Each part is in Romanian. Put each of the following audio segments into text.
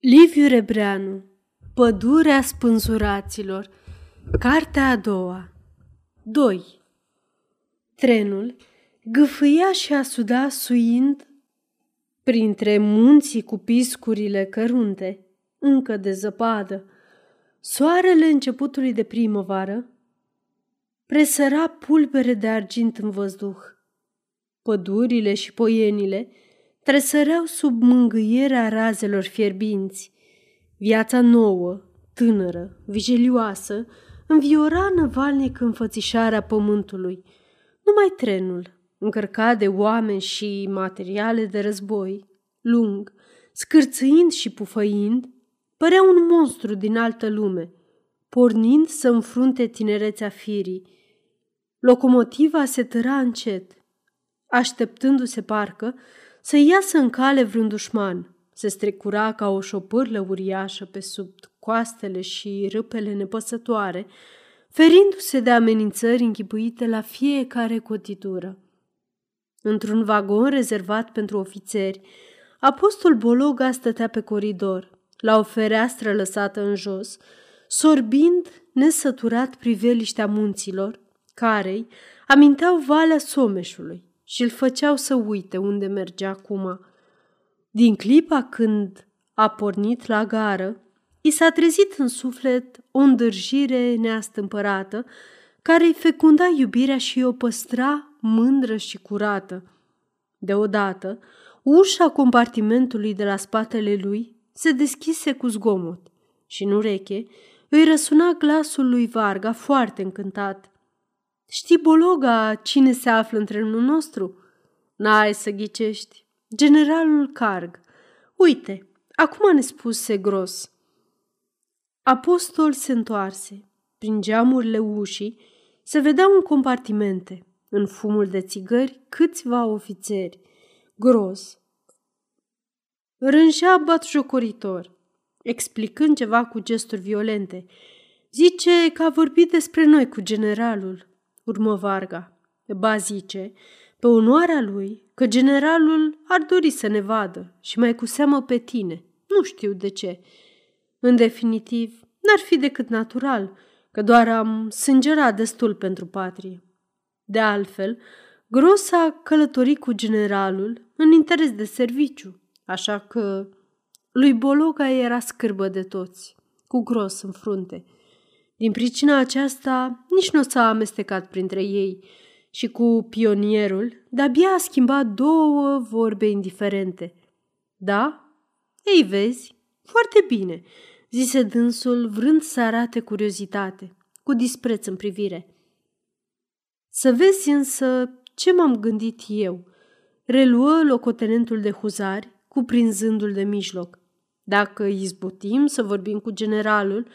Liviu Rebreanu Pădurea spânzuraților Cartea a doua 2 Trenul gâfâia și asuda suind printre munții cu piscurile cărunte, încă de zăpadă. Soarele începutului de primăvară presăra pulbere de argint în văzduh. Pădurile și poienile tresăreau sub mângâierea razelor fierbinți. Viața nouă, tânără, vigilioasă, înviora năvalnic înfățișarea pământului. Numai trenul, încărcat de oameni și materiale de război, lung, scârțâind și pufăind, părea un monstru din altă lume, pornind să înfrunte tinerețea firii. Locomotiva se tăra încet, așteptându-se parcă să iasă în cale vreun dușman. Se strecura ca o șopârlă uriașă pe sub coastele și râpele nepăsătoare, ferindu-se de amenințări închipuite la fiecare cotitură. Într-un vagon rezervat pentru ofițeri, apostol Bologa stătea pe coridor, la o fereastră lăsată în jos, sorbind nesăturat priveliștea munților, carei aminteau Valea Someșului și îl făceau să uite unde mergea acum. Din clipa când a pornit la gară, i s-a trezit în suflet o îndârjire neastâmpărată, care îi fecunda iubirea și o păstra mândră și curată. Deodată, ușa compartimentului de la spatele lui se deschise cu zgomot și în ureche îi răsuna glasul lui Varga foarte încântat. Știi, Bologa, cine se află în trenul nostru? N-ai să ghicești. Generalul Carg. Uite, acum ne spuse gros. Apostol se întoarse. Prin geamurile ușii se vedeau în compartimente, în fumul de țigări, câțiva ofițeri. Gros. Rânjea jocoritor, explicând ceva cu gesturi violente. Zice că a vorbit despre noi cu generalul urmă Varga. Ba zice, pe onoarea lui, că generalul ar dori să ne vadă și mai cu seamă pe tine. Nu știu de ce. În definitiv, n-ar fi decât natural, că doar am sângerat destul pentru patrie. De altfel, Gros a călătorit cu generalul în interes de serviciu, așa că lui Bologa era scârbă de toți, cu Gros în frunte – din pricina aceasta, nici nu s-a amestecat printre ei și cu pionierul de-abia a schimbat două vorbe indiferente. Da? Ei, vezi, foarte bine, zise dânsul, vrând să arate curiozitate, cu dispreț în privire. Să vezi însă ce m-am gândit eu, reluă locotenentul de huzari, cuprinzându-l de mijloc. Dacă izbutim să vorbim cu generalul,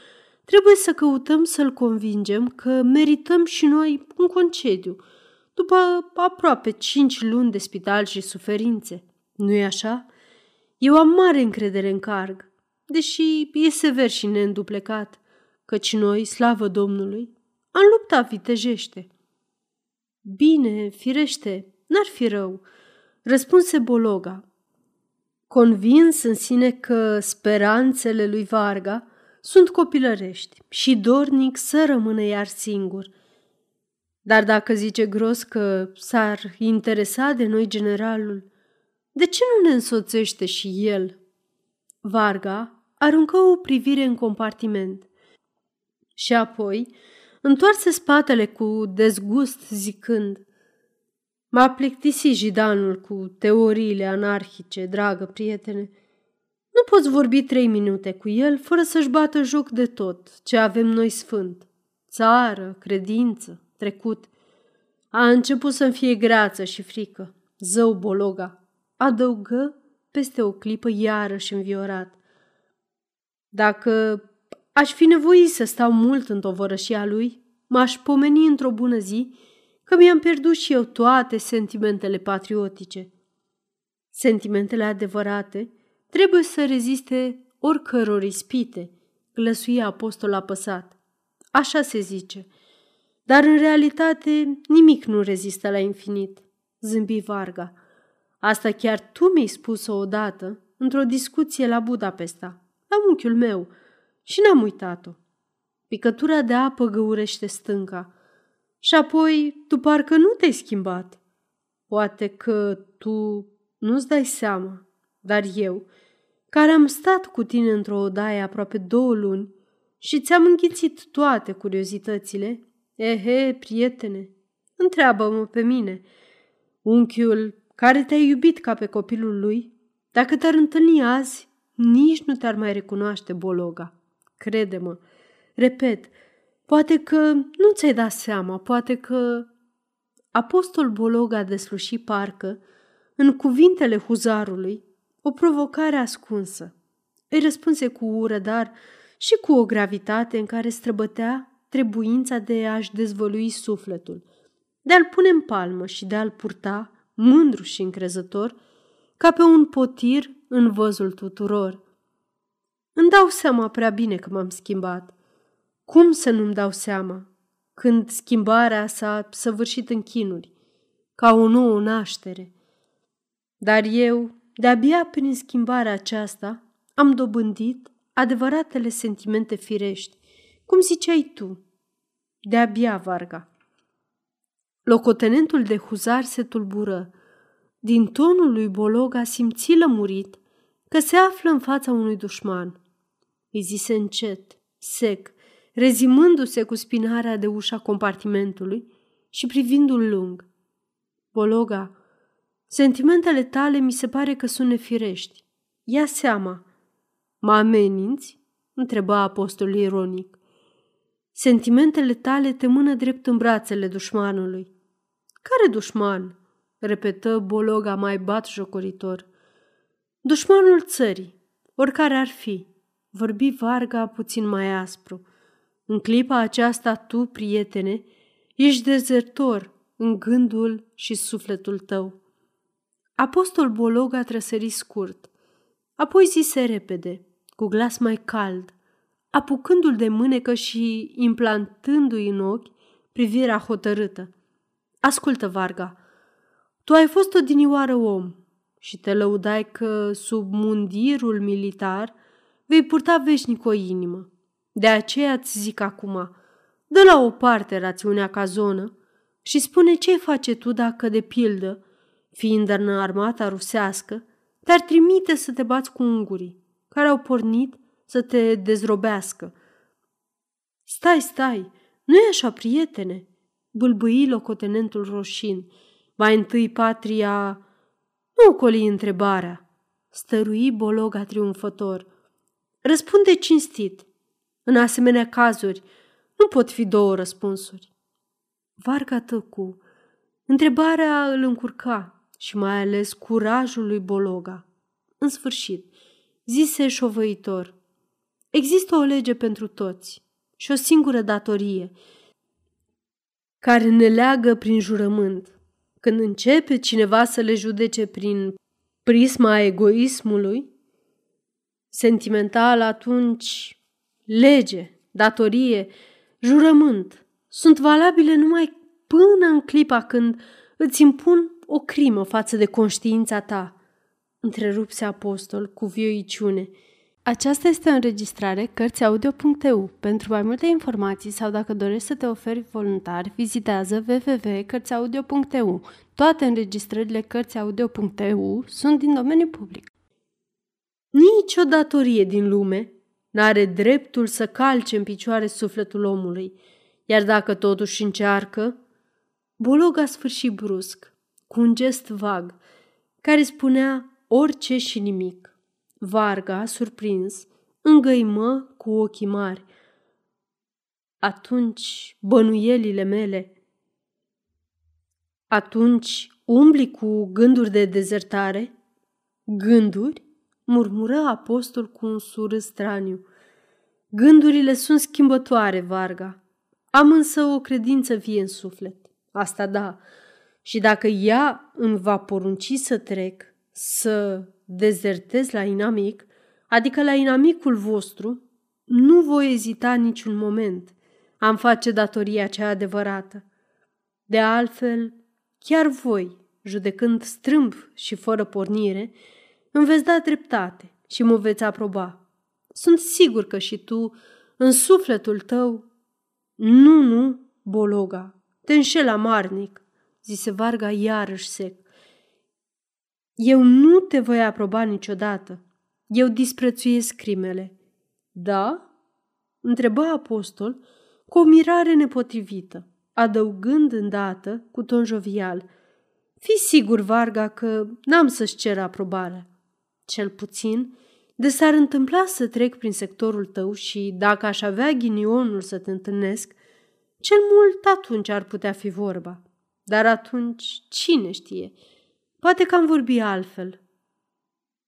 Trebuie să căutăm să-l convingem că merităm și noi un concediu, după aproape cinci luni de spital și suferințe. Nu-i așa? Eu am mare încredere în carg, deși e sever și neînduplecat, căci noi, slavă Domnului, am luptat vitejește. Bine, firește, n-ar fi rău, răspunse Bologa, convins în sine că speranțele lui Varga sunt copilărești și dornic să rămână iar singur. Dar dacă zice gros că s-ar interesa de noi generalul, de ce nu ne însoțește și el? Varga aruncă o privire în compartiment și apoi întoarse spatele cu dezgust zicând M-a plictisit jidanul cu teoriile anarhice, dragă prietene. Nu poți vorbi trei minute cu el fără să-și bată joc de tot ce avem noi sfânt. Țară, credință, trecut. A început să-mi fie greață și frică. Zău bologa. Adăugă peste o clipă iarăși înviorat. Dacă aș fi nevoit să stau mult în tovărășia lui, m-aș pomeni într-o bună zi că mi-am pierdut și eu toate sentimentele patriotice. Sentimentele adevărate – trebuie să reziste oricăror ispite, glăsuia apostol apăsat. Așa se zice. Dar în realitate nimic nu rezistă la infinit, zâmbi Varga. Asta chiar tu mi-ai spus-o odată, într-o discuție la Budapesta. la unchiul meu, și n-am uitat-o. Picătura de apă găurește stânca. Și apoi, tu parcă nu te-ai schimbat. Poate că tu nu-ți dai seama, dar eu, care am stat cu tine într-o odaie aproape două luni și ți-am înghițit toate curiozitățile, ehe, prietene, întreabă-mă pe mine, unchiul care te-a iubit ca pe copilul lui, dacă te-ar întâlni azi, nici nu te-ar mai recunoaște bologa. Crede-mă, repet, poate că nu ți-ai dat seama, poate că... Apostol Bologa desluși parcă, în cuvintele huzarului, o provocare ascunsă. Îi răspunse cu ură, dar și cu o gravitate în care străbătea trebuința de a-și dezvălui sufletul, de a-l pune în palmă și de a-l purta, mândru și încrezător, ca pe un potir în văzul tuturor. Îmi dau seama prea bine că m-am schimbat. Cum să nu-mi dau seama când schimbarea s-a săvârșit în chinuri, ca o nouă naștere? Dar eu, de-abia prin schimbarea aceasta, am dobândit adevăratele sentimente firești, cum ziceai tu. De-abia, Varga. Locotenentul de huzar se tulbură. Din tonul lui Bologa simți lămurit că se află în fața unui dușman. Îi zise încet, sec, rezimându-se cu spinarea de ușa compartimentului și privindu-l lung. Bologa, sentimentele tale mi se pare că sunt nefirești. Ia seama. Mă ameninți? întreba apostolul ironic. Sentimentele tale te mână drept în brațele dușmanului. Care dușman? repetă Bologa mai bat jocoritor. Dușmanul țării, oricare ar fi, vorbi Varga puțin mai aspru. În clipa aceasta tu, prietene, ești dezertor în gândul și sufletul tău. Apostol Bologa trăsări scurt, apoi zise repede, cu glas mai cald, apucându-l de mânecă și implantându-i în ochi privirea hotărâtă. Ascultă, Varga, tu ai fost odinioară om și te lăudai că sub mundirul militar vei purta veșnic o inimă. De aceea îți zic acum, dă la o parte rațiunea ca zonă și spune ce face tu dacă, de pildă, fiind în armata rusească, te-ar trimite să te bați cu ungurii, care au pornit să te dezrobească. Stai, stai, nu e așa, prietene, bâlbâi locotenentul roșin. Mai întâi patria... Nu coli întrebarea, stărui Bologa triumfător. Răspunde cinstit. În asemenea cazuri, nu pot fi două răspunsuri. Varga tăcu. Întrebarea îl încurca și mai ales curajul lui Bologa. În sfârșit, zise șovăitor, există o lege pentru toți și o singură datorie care ne leagă prin jurământ. Când începe cineva să le judece prin prisma egoismului, sentimental, atunci lege, datorie, jurământ sunt valabile numai până în clipa când îți impun o crimă față de conștiința ta, întrerupse apostol cu vioiciune. Aceasta este o înregistrare Cărțiaudio.eu. Pentru mai multe informații sau dacă dorești să te oferi voluntar, vizitează www.cărțiaudio.eu. Toate înregistrările Cărțiaudio.eu sunt din domeniu public. Nici o datorie din lume n-are dreptul să calce în picioare sufletul omului, iar dacă totuși încearcă, Bologa sfârșit brusc, cu un gest vag, care spunea orice și nimic. Varga, surprins, îngăimă cu ochii mari. Atunci bănuielile mele. Atunci umbli cu gânduri de dezertare? Gânduri? murmură apostol cu un surâs straniu. Gândurile sunt schimbătoare, Varga. Am însă o credință vie în suflet. Asta da. Și dacă ea îmi va porunci să trec, să dezertez la inamic, adică la inamicul vostru, nu voi ezita niciun moment. Am face datoria cea adevărată. De altfel, chiar voi, judecând strâmb și fără pornire, îmi veți da dreptate și mă veți aproba. Sunt sigur că și tu, în sufletul tău... Nu, nu, Bologa, te înșel amarnic, zise Varga iarăși sec. Eu nu te voi aproba niciodată. Eu disprețuiesc crimele. Da? Întrebă apostol cu o mirare nepotrivită, adăugând îndată cu ton jovial. Fii sigur, Varga, că n-am să-ți cer aprobarea. Cel puțin, de s-ar întâmpla să trec prin sectorul tău și, dacă aș avea ghinionul să te întâlnesc, cel mult atunci ar putea fi vorba. Dar atunci, cine știe? Poate că am vorbi altfel.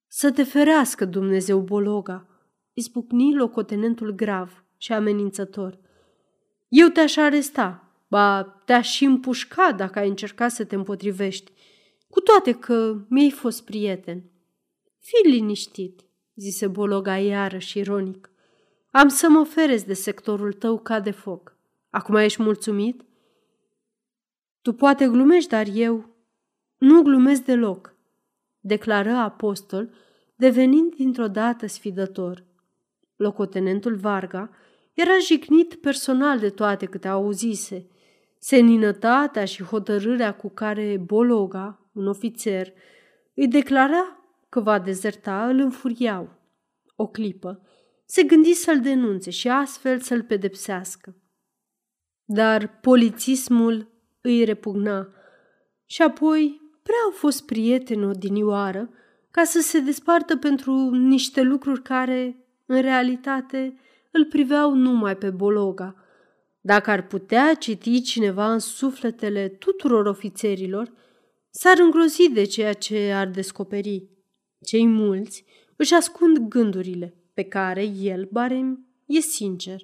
Să te ferească Dumnezeu Bologa, izbucni locotenentul grav și amenințător. Eu te-aș aresta, ba te-aș și împușca dacă ai încercat să te împotrivești, cu toate că mi-ai fost prieten. Fii liniștit, zise Bologa iarăși ironic. Am să mă oferez de sectorul tău ca de foc. Acum ești mulțumit? Tu poate glumești, dar eu nu glumesc deloc, declară apostol, devenind dintr-o dată sfidător. Locotenentul Varga era jignit personal de toate câte auzise. Seninătatea și hotărârea cu care Bologa, un ofițer, îi declara că va dezerta îl înfuriau. O clipă se gândi să-l denunțe și astfel să-l pedepsească. Dar polițismul îi repugna și apoi prea au fost prieteni odinioară ca să se despartă pentru niște lucruri care, în realitate, îl priveau numai pe Bologa. Dacă ar putea citi cineva în sufletele tuturor ofițerilor, s-ar îngrozi de ceea ce ar descoperi. Cei mulți își ascund gândurile pe care el, Barem, e sincer.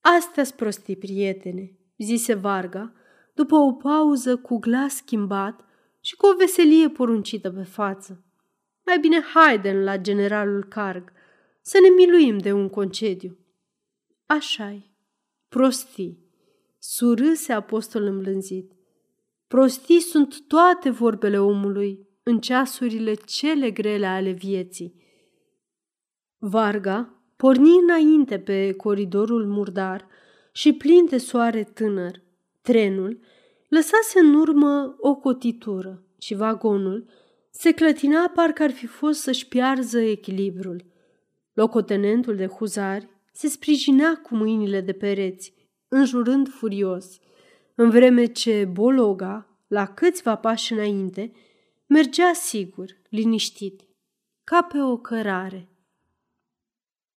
Astea-s prostii, prietene, zise Varga, după o pauză cu glas schimbat și cu o veselie poruncită pe față. Mai bine haidem la generalul Carg, să ne miluim de un concediu. Așa-i, prostii, surâse apostol îmblânzit. Prostii sunt toate vorbele omului în ceasurile cele grele ale vieții. Varga porni înainte pe coridorul murdar și plin de soare tânăr. Trenul lăsase în urmă o cotitură și vagonul se clătina parcă ar fi fost să-și piarză echilibrul. Locotenentul de huzari se sprijinea cu mâinile de pereți, înjurând furios, în vreme ce Bologa, la câțiva pași înainte, mergea sigur, liniștit, ca pe o cărare.